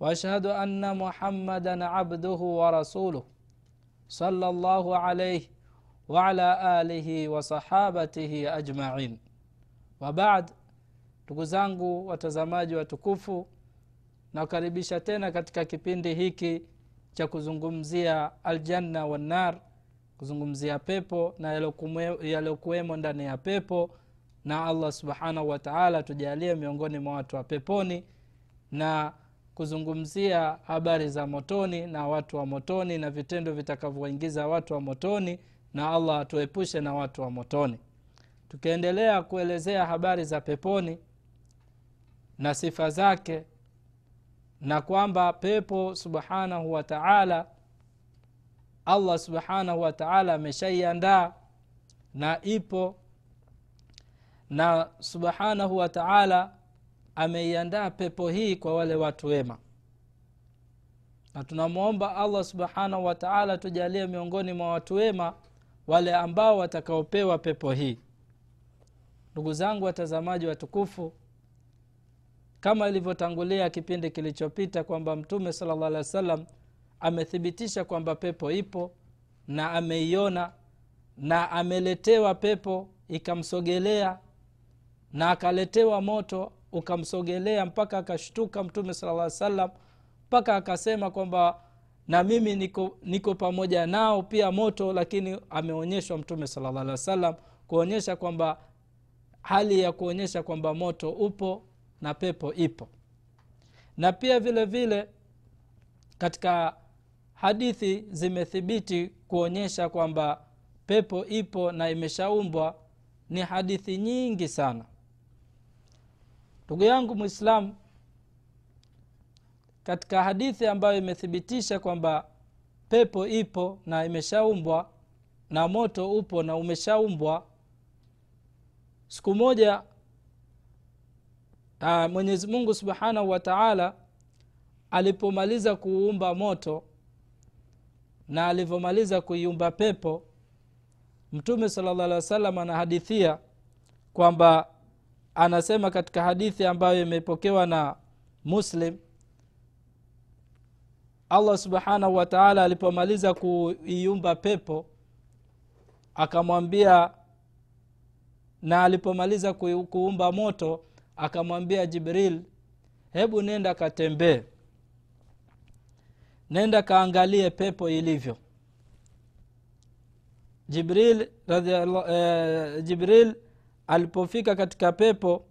واشهد ان محمدا عبده ورسوله صلى الله عليه وعلى اله وصحابته ajmain wabad ndugu zangu watazamaji watukufu nakukaribisha tena katika kipindi hiki cha kuzungumzia aljanna wannar kuzungumzia pepo na yaliyokuwemo ndani ya pepo na allah subhanahu wataala tujalie miongoni mwa watu wa peponi na kuzungumzia habari za motoni na watu wa motoni na vitendo vitakavyoingiza watu wa motoni na allah atuepushe na watu wa motoni. Tukiendelea kuelezea habari za peponi na sifa zake na kwamba pepo subhanahu wa taala allah subhanahu wa taala ameshaiandaa na ipo na subhanahu wa taala ameiandaa pepo hii kwa wale watu wema. Na tunamwomba allah subhanahu wataala tujalie miongoni mwa watu wema wale ambao watakaopewa pepo hii. Ndugu zangu watazamaji watukufu kama ilivyotangulia kipindi kilichopita kwamba mtume sala llah alih wa sallam amethibitisha kwamba pepo ipo na ameiona na ameletewa pepo ikamsogelea na akaletewa moto ukamsogelea mpaka akashtuka mtume sala lla salam mpaka akasema kwamba na mimi niko, niko pamoja nao pia moto lakini ameonyeshwa mtume sala llah alih wa sallam kuonyesha kwamba hali ya kuonyesha kwamba moto upo na pepo ipo. Na pia vile vile katika hadithi zimethibiti kuonyesha kwamba pepo ipo na imeshaumbwa ni hadithi nyingi sana ndugu yangu mwislamu katika hadithi ambayo imethibitisha kwamba pepo ipo na imeshaumbwa na moto upo na umeshaumbwa siku moja uh, mwenyezi mungu subhanahu wa taala alipomaliza kuumba moto na alivyomaliza kuiumba pepo mtume sala llah alih wa sallam anahadithia kwamba anasema katika hadithi ambayo imepokewa na muslim allah subhanahu wa taala alipomaliza kuiumba pepo akamwambia na alipomaliza kuumba moto akamwambia jibril hebu nenda katembee. Nenda kaangalie pepo ilivyo. Jibril eh, jibril alipofika katika pepo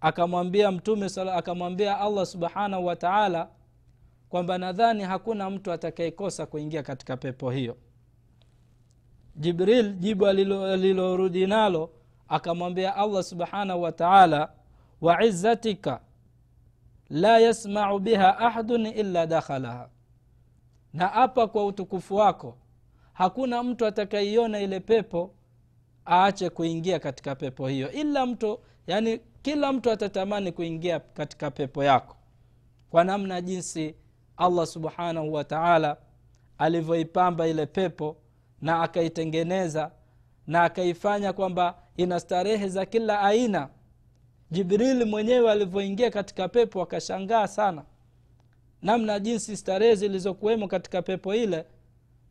akamwambia mtume akamwambia allah subhanahu wa taala kwamba nadhani hakuna mtu atakayekosa kuingia katika pepo hiyo. Jibril jibu alilorudi nalo akamwambia allah subhanahu wa taala waizzatika la yasmau biha ahadun illa dakhalaha. Na apa kwa utukufu wako hakuna mtu atakaiona ile pepo aache kuingia katika pepo hiyo. Ila mtu yani kila mtu atatamani kuingia katika pepo yako. Kwa namna jinsi allah subhanahu wa taala alivyoipamba ile pepo na akaitengeneza na akaifanya kwamba ina starehe za kila aina jibrili mwenyewe alivyoingia katika pepo akashangaa sana. Namna jinsi starehe zilizokuwemo katika pepo ile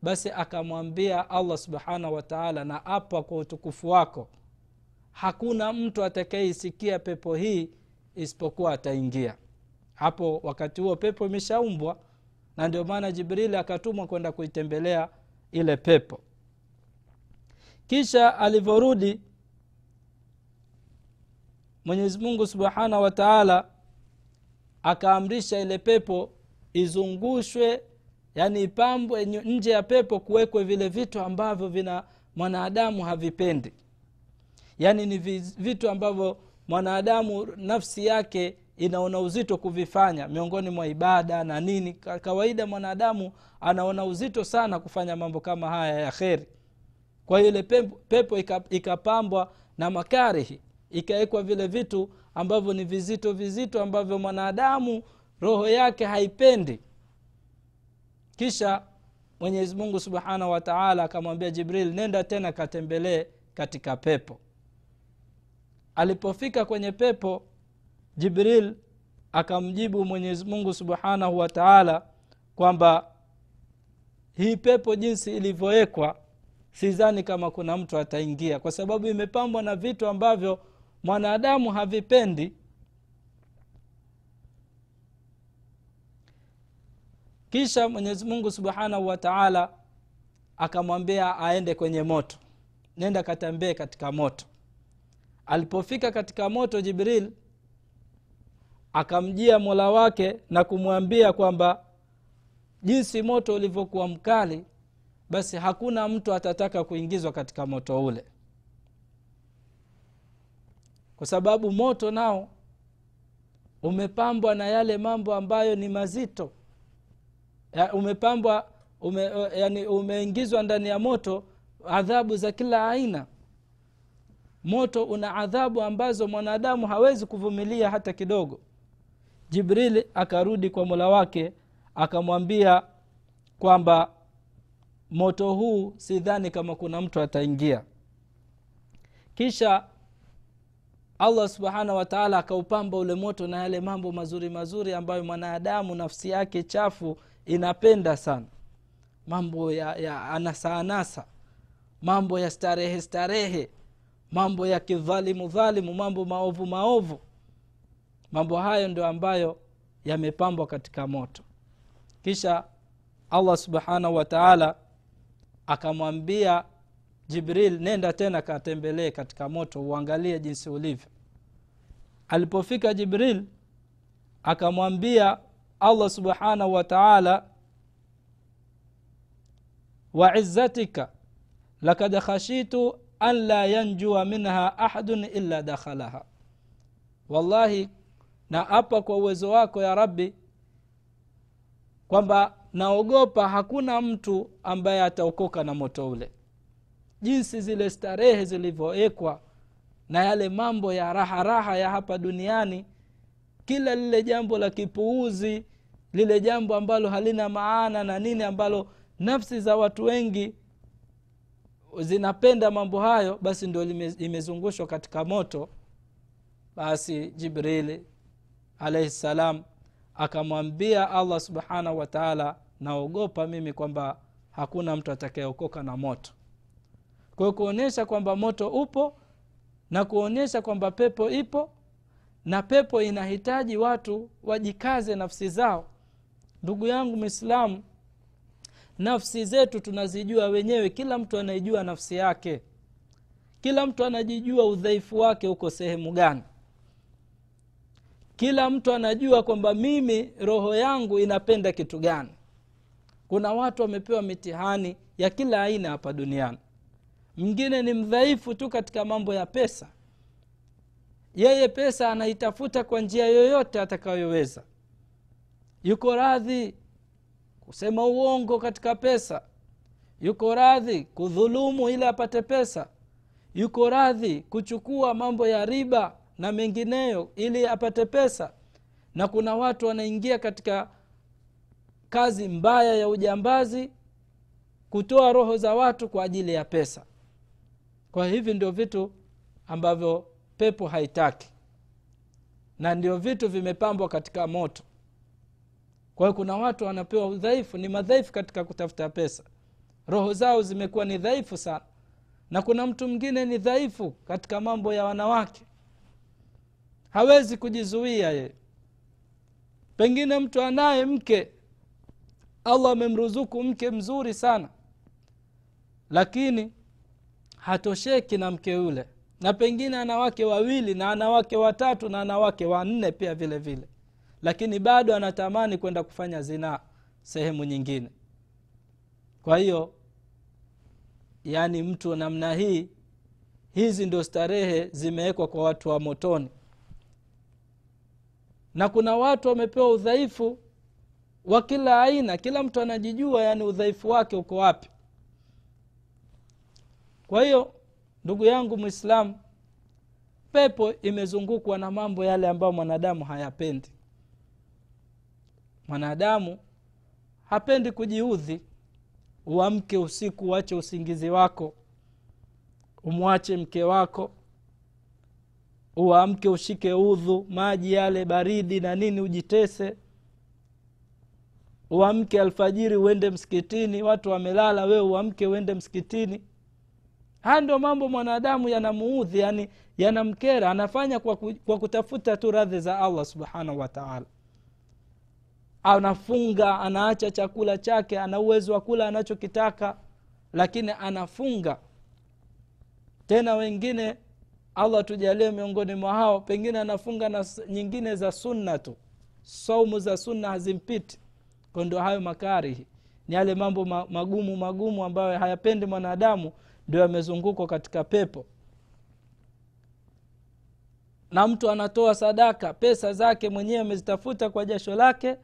basi akamwambia allah subhanahu wataala na apa kwa utukufu wako. Hakuna mtu atakayeisikia pepo hii isipokuwa ataingia. Hapo wakati huo pepo imeshaumbwa na ndio maana jibrili akatumwa kwenda kuitembelea ile pepo. Kisha alivyorudi mwenyezimungu subhanahu wa taala akaamrisha ile pepo izungushwe yaani ipambwe nje ya pepo kuwekwe vile vitu ambavyo vina mwanadamu havipendi. Yaani ni vitu ambavyo mwanadamu nafsi yake inaona uzito kuvifanya miongoni mwa ibada na nini. Kawaida mwanadamu anaona uzito sana kufanya mambo kama haya ya kheri. Kwa hiyo ile pepo ikapambwa na makarihi ikawekwa vile vitu ambavyo ni vizito vizito ambavyo mwanadamu roho yake haipendi kisha mwenyezi mungu subhanahu wataala akamwambia jibril nenda tena katembelee katika pepo. Alipofika kwenye pepo jibril akamjibu mwenyezi mungu subhanahu wa taala kwamba hii pepo jinsi ilivyowekwa sidhani kama kuna mtu ataingia kwa sababu imepambwa na vitu ambavyo mwanadamu havipendi kisha mwenyezi mungu subhanahu wa taala akamwambia aende kwenye moto. Nenda katembee katika moto. Alipofika katika moto jibril akamjia mola wake na kumwambia kwamba jinsi moto ulivyokuwa mkali basi hakuna mtu atataka kuingizwa katika moto ule. Kwa sababu moto nao umepambwa na yale mambo ambayo ni mazito umepambwa ume, yani umeingizwa ndani ya moto adhabu za kila aina. Moto una adhabu ambazo mwanadamu hawezi kuvumilia hata kidogo. Jibrili akarudi kwa mola wake akamwambia kwamba moto huu sidhani kama kuna mtu ataingia. Kisha allah subhanahu wataala akaupamba ule moto na yale mambo mazuri mazuri ambayo mwanadamu nafsi yake chafu inapenda sana. Mambo ya, ya anasa anasa. Mambo ya starehe starehe. Mambo ya kidhalimu dhalimu. Mambo maovu maovu. Mambo hayo ndio ambayo yamepambwa katika moto. Kisha allah subhanahu wa taala akamwambia jibril nenda tena katembelee katika moto uangalie jinsi ulivyo. Alipofika jibril akamwambia allah subhanahu wa taala waizzatika lakad khashitu an la yanjua minha ahadun illa dakhalaha. Wallahi na apa kwa uwezo wako ya rabbi kwamba naogopa hakuna mtu ambaye ataokoka na moto ule. Jinsi zile starehe zilivyowekwa na yale mambo ya raha raha ya hapa duniani kila lile jambo la kipuuzi lile jambo ambalo halina maana na nini ambalo nafsi za watu wengi zinapenda mambo hayo basi ndo imezungushwa katika moto. Basi jibrili alaihi ssalam akamwambia allah subhanahu wataala naogopa mimi kwamba hakuna mtu atakayeokoka na moto. Kwa hiyo kuonyesha kwamba moto upo na kuonyesha kwamba pepo ipo na pepo inahitaji watu wajikaze nafsi zao. Ndugu yangu mwislamu nafsi zetu tunazijua wenyewe kila mtu anaijua nafsi yake. Kila mtu anajijua udhaifu wake uko sehemu gani. Kila mtu anajua kwamba mimi roho yangu inapenda kitu gani. Kuna watu wamepewa mitihani ya kila aina hapa duniani. Mwingine ni mdhaifu tu katika mambo ya pesa yeye pesa anaitafuta kwa njia yoyote atakayoweza. Yuko radhi kusema uongo katika pesa. Yuko radhi kudhulumu ili apate pesa. Yuko radhi kuchukua mambo ya riba na mengineyo ili apate pesa. Na kuna watu wanaingia katika kazi mbaya ya ujambazi kutoa roho za watu kwa ajili ya pesa. Kwa hivi ndio vitu ambavyo pepo haitaki. Na ndio vitu vimepambwa katika moto. Kwa hiyo kuna watu wanapewa udhaifu ni madhaifu katika kutafuta pesa. Roho zao zimekuwa ni dhaifu sana. Na kuna mtu mwingine ni dhaifu katika mambo ya wanawake. Hawezi kujizuia ye pengine mtu anaye mke allah amemruzuku mke mzuri sana. Lakini hatosheki na mke yule na pengine ana wake wawili na ana wake watatu na ana wake wanne pia vile vile. Lakini bado anatamani kwenda kufanya zinaa sehemu nyingine. Kwa hiyo yaani mtu namna hii hizi ndio starehe zimewekwa kwa watu wa motoni. Na kuna watu wamepewa udhaifu wa kila aina kila mtu anajijua yaani udhaifu wake uko wapi. Kwa hiyo ndugu yangu mwislamu pepo imezungukwa na mambo yale ambayo mwanadamu hayapendi. Mwanadamu hapendi kujiudhi. Uamke usiku uache usingizi wako. Umwache mke wako. Uamke ushike udhu maji yale baridi na nini ujitese. Uamke alfajiri uende msikitini watu wamelala wewe uamke uende msikitini haya ndio mambo mwanadamu yanamuudhi yani yanamkera anafanya kwa, ku, kwa kutafuta tu radhi za allah subhanahu wataala anafunga anaacha chakula chake ana uwezo wa kula anachokitaka lakini anafunga. Tena wengine allah tujalie miongoni mwa hao pengine anafunga na nyingine za sunna tu. Saumu za sunna hazimpiti. Kondo hayo makarihi. Ni yale mambo magumu magumu ambayo hayapendi mwanadamu ndio yamezungukwa katika pepo. Na mtu anatoa sadaka pesa zake mwenyewe amezitafuta kwa jasho lake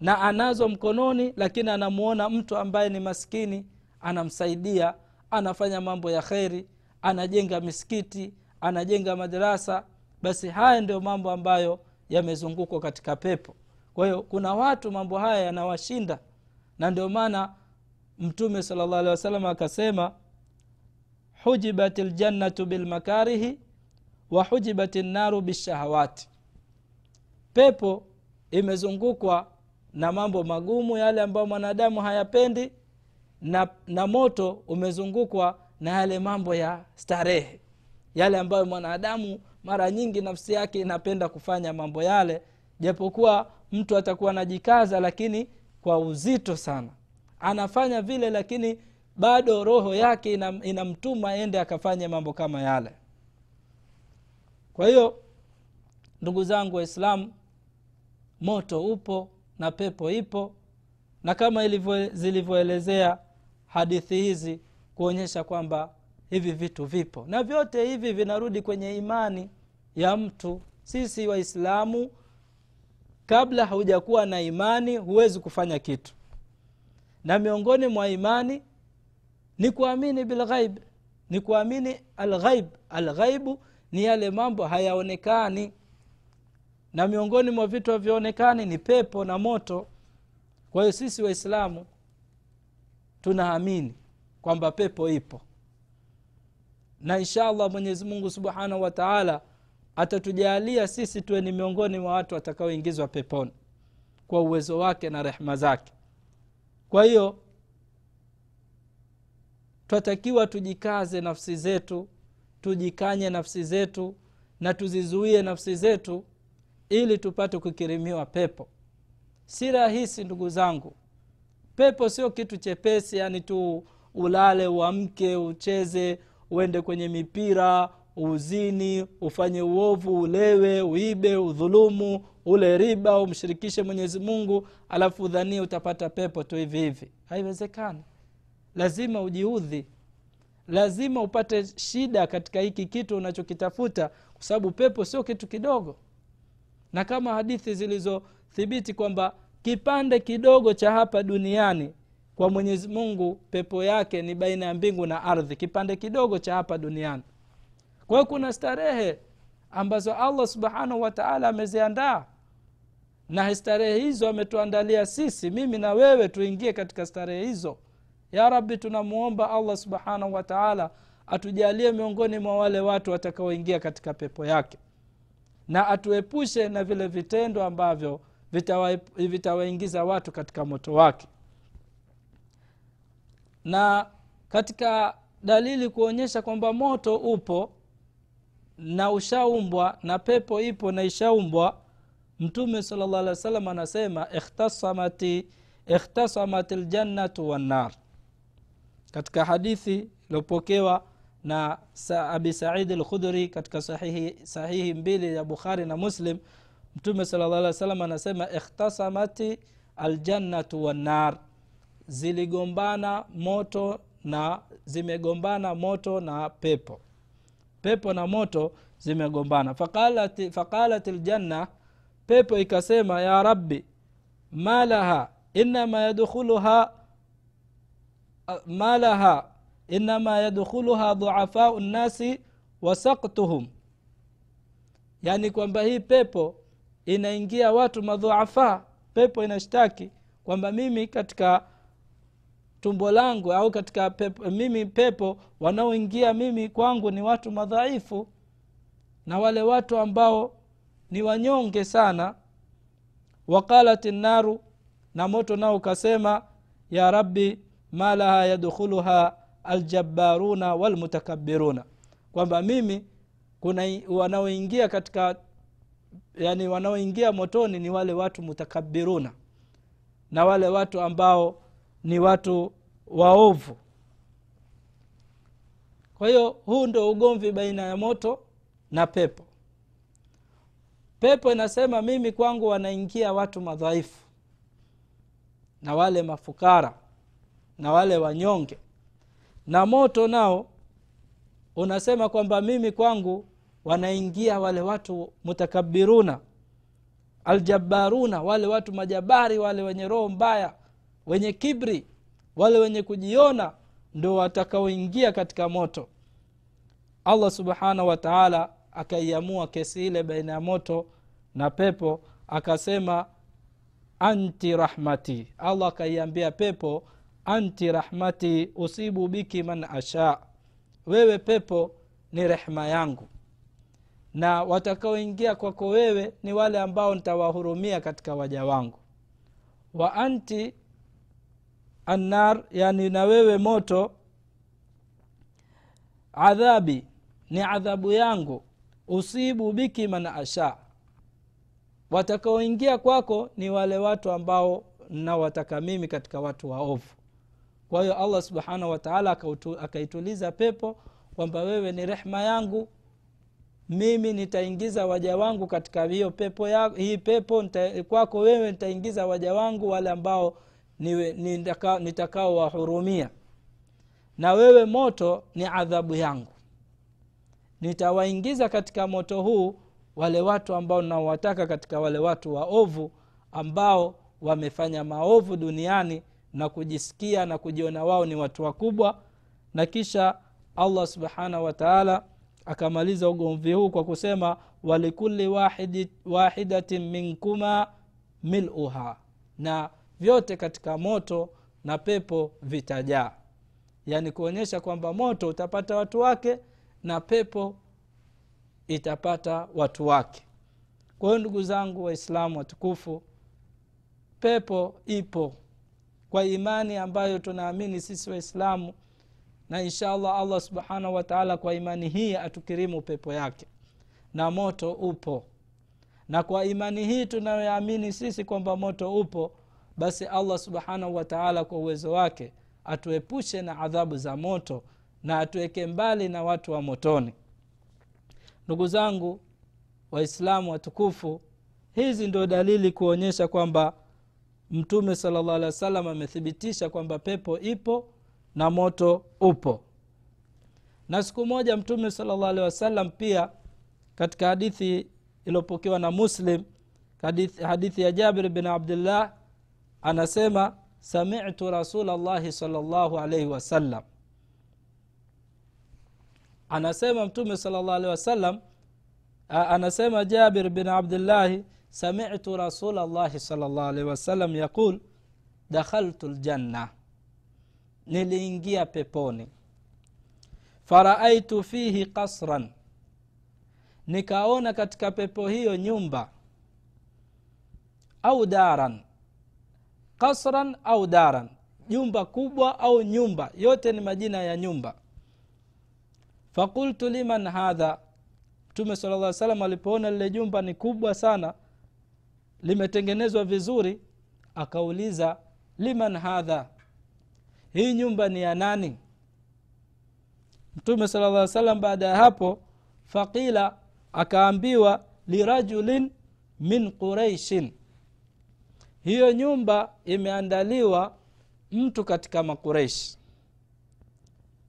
na anazo mkononi lakini anamuona mtu ambaye ni maskini anamsaidia anafanya mambo ya kheri anajenga misikiti anajenga madarasa basi haya ndio mambo ambayo yamezungukwa katika pepo. Kwa hiyo kuna watu mambo haya yanawashinda. Na ndio maana mtume salllah alehi wasallam akasema hujibat ljannatu bilmakarihi wa hujibat lnaru bishahawati. Pepo imezungukwa na mambo magumu yale ambayo mwanadamu hayapendi na, na moto umezungukwa na yale mambo ya starehe yale ambayo mwanadamu mara nyingi nafsi yake inapenda kufanya mambo yale japokuwa mtu atakuwa anajikaza lakini kwa uzito sana anafanya vile lakini bado roho yake inamtuma ina ende akafanye mambo kama yale. Kwa hiyo ndugu zangu waislamu moto upo na pepo ipo na kama zilivyoelezea hadithi hizi kuonyesha kwamba hivi vitu vipo. Na vyote hivi vinarudi kwenye imani ya mtu. Sisi waislamu kabla haujakuwa na imani huwezi kufanya kitu na miongoni mwa imani ni kuamini bilghaib ni kuamini alghaib alghaibu ni yale mambo hayaonekani. Na miongoni mwa vitu havyoonekani ni pepo na moto. Kwa hiyo sisi waislamu tunaamini kwamba pepo ipo. Na insha allah mwenyezimungu subhanahu wa taala atatujalia sisi tuwe ni miongoni mwa watu watakaoingizwa peponi kwa uwezo wake na rehma zake kwa hiyo twatakiwa tujikaze nafsi zetu tujikanye nafsi zetu na tuzizuie nafsi zetu ili tupate kukirimiwa pepo. Si rahisi ndugu zangu. Pepo sio kitu chepesi yani tu ulale uamke ucheze uende kwenye mipira uzini ufanye uovu ulewe uibe udhulumu ule riba umshirikishe mwenyezi mungu alafu udhanie utapata pepo tu hivi hivi. Haiwezekani. Lazima ujiudhi. Lazima upate shida katika hiki kitu unachokitafuta kwa sababu pepo sio kitu kidogo. Na kama hadithi zilizothibiti kwamba kipande kidogo cha hapa duniani kwa mwenyezi mungu pepo yake ni baina ya mbingu na ardhi kipande kidogo cha hapa duniani. Kwa hiyo kuna starehe ambazo allah subhanahu wataala ameziandaa na starehe hizo ametuandalia sisi mimi na wewe tuingie katika starehe hizo. Ya rabbi tunamwomba allah subhanahu wataala atujalie miongoni mwa wale watu watakaoingia katika pepo yake. Na atuepushe na vile vitendo ambavyo vitawaingiza vita watu katika moto wake. Na katika dalili kuonyesha kwamba moto upo na ushaumbwa na pepo ipo na ishaumbwa mtume salllah alih wa sallam anasema ikhtasamati ikhtasamat ljannatu wannar katika hadithi iliopokewa na sa, abi saidi lkhudhuri katika sahihi, sahihi mbili ya bukhari na muslim mtume salllah alih wa sallam anasema ikhtasamati aljannatu wannar ziligombana moto na zimegombana moto na pepo. Pepo na moto zimegombana. Faqalat, faqalat ljanna pepo ikasema ya rabbi ma laha inama yadkhuluha ma laha inama yadkhuluha dhuafau nnasi wasaktuhum yaani kwamba hii pepo inaingia watu madhuafa pepo inashtaki kwamba mimi katika tumbo langu au katika pepo, mimi pepo wanaoingia mimi kwangu ni watu madhaifu na wale watu ambao ni wanyonge sana. Waqalat naru na moto nao ukasema ya rabbi ma laha yadkhuluha aljabbaruna walmutakabiruna kwamba mimi kuna wanaoingia katika yani wanaoingia motoni ni wale watu mutakabiruna na wale watu ambao ni watu waovu. Kwa hiyo huu ndo ugomvi baina ya moto na pepo pepo inasema mimi kwangu wanaingia watu madhaifu na wale mafukara na wale wanyonge na moto nao. Unasema kwamba mimi kwangu wanaingia wale watu mutakabiruna aljabaruna wale watu majabari wale wenye roho mbaya wenye kibri wale wenye kujiona ndo watakaoingia katika moto. Allah subhanahu wa taala akaiamua kesi ile baina ya moto na pepo akasema anti rahmati. Allah akaiambia pepo anti rahmati usibu biki man asha. Wewe pepo ni rehma yangu. Na watakaoingia kwako wewe ni wale ambao nitawahurumia katika waja wangu. Wa anti annar yani na wewe moto adhabi ni adhabu yangu usibu biki man asha. Watakaoingia kwako ni wale watu ambao nawataka mimi katika watu waovu. Kwa hiyo allah subhanahu wataala akaituliza pepo kwamba wewe ni rehma yangu mimi nitaingiza waja wangu katika hiyo pepo ya, hii pepo nita, kwako wewe nitaingiza waja wangu wale ambao nitakao wahurumia. Na wewe moto ni adhabu yangu nitawaingiza katika moto huu wale watu ambao nawataka katika wale watu waovu ambao wamefanya maovu duniani na kujisikia na kujiona wao ni watu wakubwa. Na kisha allah subhanahu wataala akamaliza ugomvi huu kwa kusema walikuli wahidatin minkuma miluha. Na vyote katika moto na pepo vitajaa. Yaani kuonyesha kwamba moto utapata watu wake na pepo itapata watu wake. Kwa hiyo ndugu zangu waislamu watukufu pepo ipo. Kwa imani ambayo tunaamini sisi waislamu na insha allah allah subhanahu wataala kwa imani hii atukirimu pepo yake. Na moto upo. Na kwa imani hii tunayoamini sisi kwamba moto upo basi allah subhanahu wataala kwa uwezo wake atuepushe na adhabu za moto na atuweke mbali na watu wa motoni. Ndugu zangu waislamu watukufu hizi ndio dalili kuonyesha kwamba mtume salllah alih wa sallam amethibitisha kwamba pepo ipo na moto upo. Na siku moja mtume salllah alehi wasallam pia katika hadithi iliyopokewa na muslim hadithi, hadithi ya jabir bin abdillah anasema samitu rasula llahi sala alaihi wasallam anasema mtume salllah alehi wasallam anasema jabir bin abdillahi samitu rasula llahi salllah llah alaihi wasallam yaqul dakhaltu ljanna niliingia peponi. Faraaitu fihi kasran nikaona katika pepo hiyo nyumba au daran kasran au daran nyumba kubwa au nyumba yote ni majina ya nyumba fakultu liman hadha. Mtume sala lla salam alipoona lile jumba ni kubwa sana limetengenezwa vizuri akauliza liman hadha? Hii nyumba ni ya nani? Mtume sala llah salam baada ya hapo faqila akaambiwa lirajulin min quraishin. Hiyo nyumba imeandaliwa mtu katika makureishi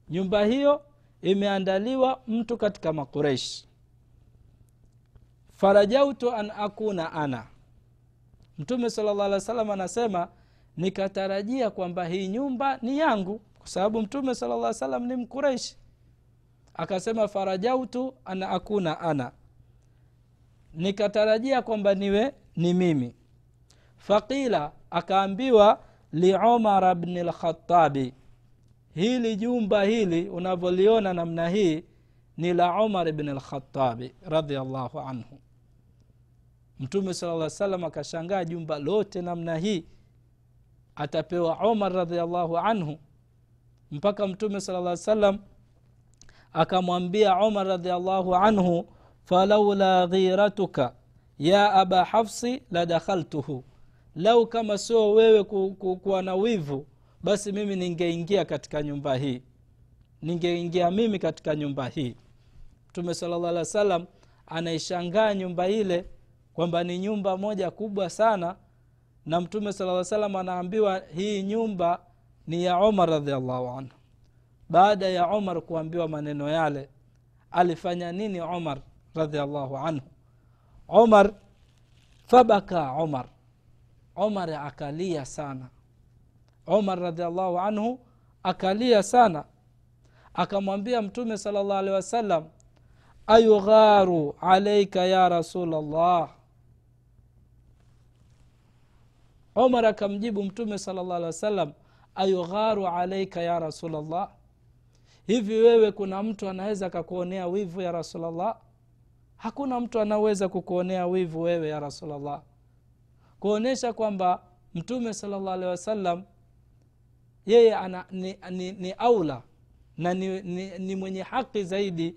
nyumba hiyo imeandaliwa mtu katika makureishi farajautu an akuna ana. Mtume sala llah alih wa sallam anasema nikatarajia kwamba hii nyumba ni yangu kwa sababu mtume sala llah salam ni mkureishi akasema farajautu an akuna ana. Nikatarajia kwamba niwe ni mimi. Faqila akaambiwa liomara bni lkhatabi hili jumba hili unavyoliona namna hii ni la umar bn lkhatabi radiallahu anhu. Mtume sala lla salam akashangaa jumba lote namna hii. Atapewa umar radiallahu anhu. Mpaka mtume sala llah salam akamwambia umar radiallahu anhu falaula ghiratuka ya aba hafsi ladakhaltuhu lau kama sio wewe ku, ku, kuwa na wivu basi mimi ningeingia katika nyumba hii. Ningeingia mimi katika nyumba hii. Mtume sala llah alih wa salam anaishangaa nyumba ile kwamba ni nyumba moja kubwa sana na mtume sala salam anaambiwa hii nyumba ni ya omar radiallahu anhu. Baada ya omar kuambiwa maneno yale alifanya nini omar radiallahu anhu? Omar fabaka omar. Omar akalia sana umar radiallahu anhu akalia sana. Akamwambia mtume sala llah alehi wasallam ayugharu alaika ya rasulllah umar akamjibu mtume sala llahu alehi wasallam ayugharu alaika ya rasulllah hivi wewe kuna mtu anaweza akakuonea wivu ya rasulllah hakuna mtu anaweza kukuonea wivu wewe ya rasulllah kuonyesha kwamba mtume sala llahu alehi wasallam yeye ana, ni, ni, ni aula na ni, ni, ni mwenye haki zaidi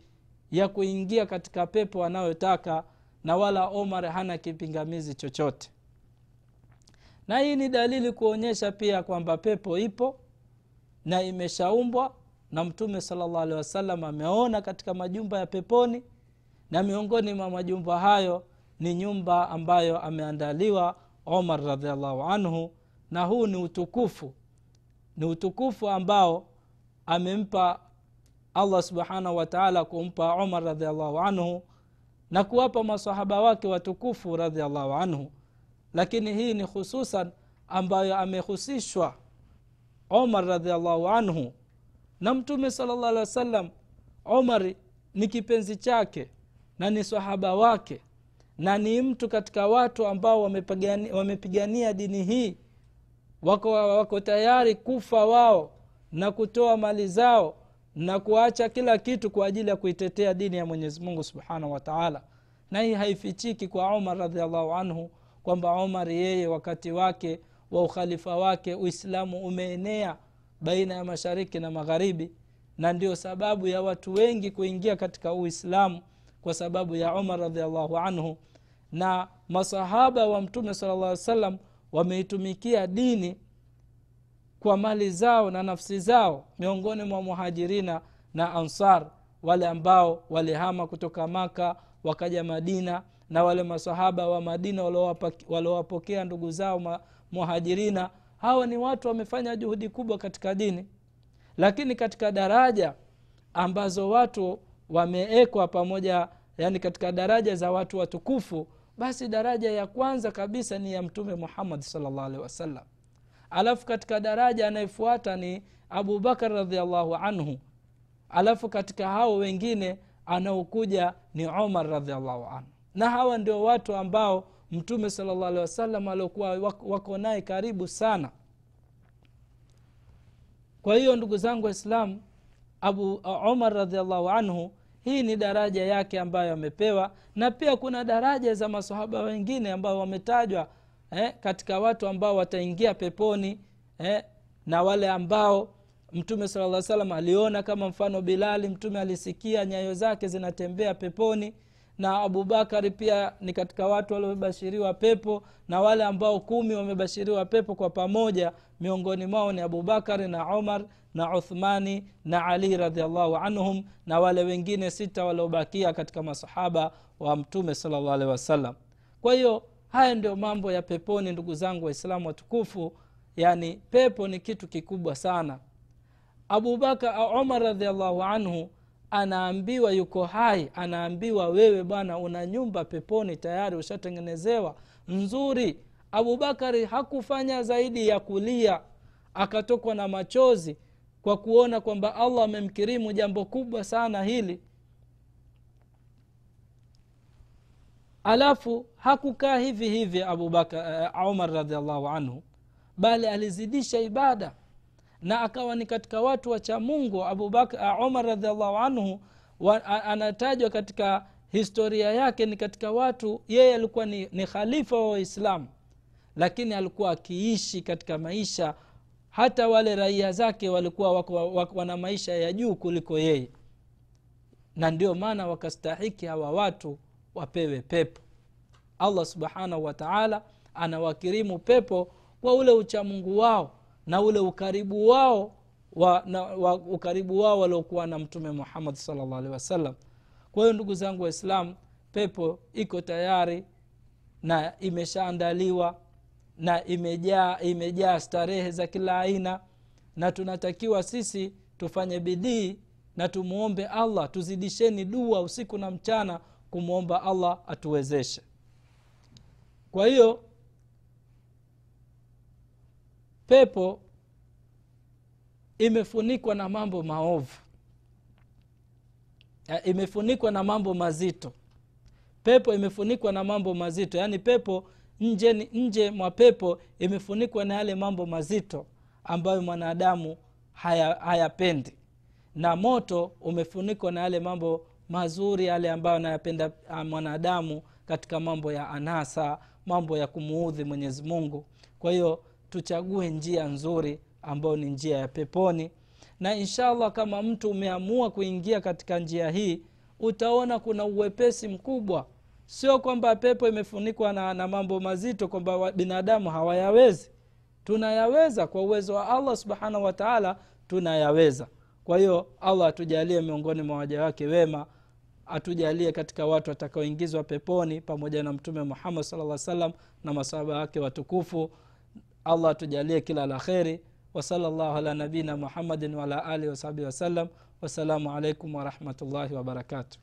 ya kuingia katika pepo anayotaka na wala omar hana kipingamizi chochote. Na hii ni dalili kuonyesha pia kwamba pepo ipo na imeshaumbwa na mtume salllah alehi wasallam ameona katika majumba ya peponi na miongoni mwa majumba hayo ni nyumba ambayo ameandaliwa omar radiallahu anhu na huu ni utukufu ni utukufu ambao amempa allah subhanahu wataala kumpa umar radiallahu anhu na kuwapa masahaba wake watukufu radiallahu anhu. Lakini hii ni hususan ambayo amehusishwa umar radiallahu anhu na mtume sala llah alih wa sallam umar ni kipenzi chake na ni sahaba wake na ni mtu katika watu ambao wamepigania dini hii wako, wako tayari kufa wao na kutoa mali zao na kuacha kila kitu kwa ajili ya kuitetea dini ya mwenyezi mungu subhanahu wataala na hii haifichiki kwa umar radiallahu anhu kwamba umar yeye wakati wake wa ukhalifa wake uislamu umeenea baina ya mashariki na magharibi na ndio sababu ya watu wengi kuingia katika uislamu kwa sababu ya umar radiallahu anhu. Na masahaba wa mtume sala llah salam wameitumikia dini kwa mali zao na nafsi zao miongoni mwa muhajirina na ansar wale ambao walihama kutoka maka wakaja madina na wale masahaba wa madina waliowapokea ndugu zao muhajirina. Hawa ni watu wamefanya juhudi kubwa katika dini. Lakini katika daraja ambazo watu wameekwa pamoja yani katika daraja za watu watukufu basi daraja ya kwanza kabisa ni ya mtume muhammadi salllah alehi wasallam. Alafu katika daraja anayefuata ni abubakar radiallahu anhu. Alafu katika hao wengine anaokuja ni umar radiallahu anhu. Na hawa ndio watu ambao mtume salllah alehi wasallam aliokuwa wako naye karibu sana. Kwa hiyo ndugu zangu waislamu abu umar radiallahu anhu hii ni daraja yake ambayo amepewa na pia kuna daraja za masahaba wengine ambao wametajwa eh, katika watu ambao wataingia peponi eh, na wale ambao mtume sala salam aliona kama mfano bilali. Mtume alisikia nyayo zake zinatembea peponi na abubakari pia ni katika watu waliobashiriwa pepo na wale ambao kumi wamebashiriwa pepo kwa pamoja. Miongoni mwao ni abubakari na umar na uthmani na ali radiallahu anhum na wale wengine sita waliobakia katika masahaba wa mtume salllah wasallam. Kwa hiyo haya ndio mambo ya peponi ndugu zangu waislamu watukufu. Yani pepo ni kitu kikubwa sana. Abubakar umar radiallahu anhu anaambiwa yuko hai anaambiwa wewe bwana una nyumba peponi tayari ushatengenezewa nzuri. Abubakari hakufanya zaidi ya kulia akatokwa na machozi kwa kuona kwamba allah amemkirimu jambo kubwa sana hili. Alafu hakukaa hivi hivi abubakar uh, umar radiallahu anhu bali alizidisha ibada na akawa ni katika watu wacha mungu. Abubakar umar radiallahu anhu wa, anatajwa katika historia yake ni katika watu yeye alikuwa ni, ni khalifa wa waislamu lakini alikuwa akiishi katika maisha hata wale raia zake walikuwa wako, wako, wana maisha ya juu kuliko yeye. Na ndio maana wakastahiki hawa watu wapewe pepo. Allah subhanahu wataala anawakirimu pepo kwa ule uchamungu wao na ule ukaribu wao wa, na, wa, ukaribu wao waliokuwa na mtume muhammad salllah alehi wasallam. Kwa hiyo ndugu zangu waislamu pepo iko tayari na imeshaandaliwa na imejaa imejaa starehe za kila aina na tunatakiwa sisi tufanye bidii na tumwombe allah tuzidisheni dua usiku na mchana kumwomba allah atuwezeshe. Kwa hiyo pepo imefunikwa na mambo maovu. Imefunikwa na mambo mazito. Pepo imefunikwa na mambo mazito. Yaani pepo nje, nje mwa pepo imefunikwa na yale mambo mazito ambayo mwanadamu hayapendi. Haya na moto umefunikwa na yale mambo mazuri yale ambayo anayapenda mwanadamu katika mambo ya anasa mambo ya kumuudhi mwenyezi mungu. Kwa hiyo tuchague njia nzuri ambayo ni njia ya peponi. Na inshallah kama mtu umeamua kuingia katika njia hii utaona kuna uwepesi mkubwa. Sio kwamba pepo imefunikwa na, na mambo mazito kwamba binadamu hawayawezi. Tunayaweza kwa uwezo wa allah subhanahu wataala tunayaweza. Kwa hiyo allah atujalie miongoni mwa waja wake wema atujalie katika watu watakaoingizwa peponi pamoja na mtume muhammad sala salam na masahaba wake watukufu allah tujalie kila la kheri. Wasala llahu ala nabiina muhammadin waala alihi wasahbihi wasallam wassalamu alaikum warahmatullahi wabarakatuh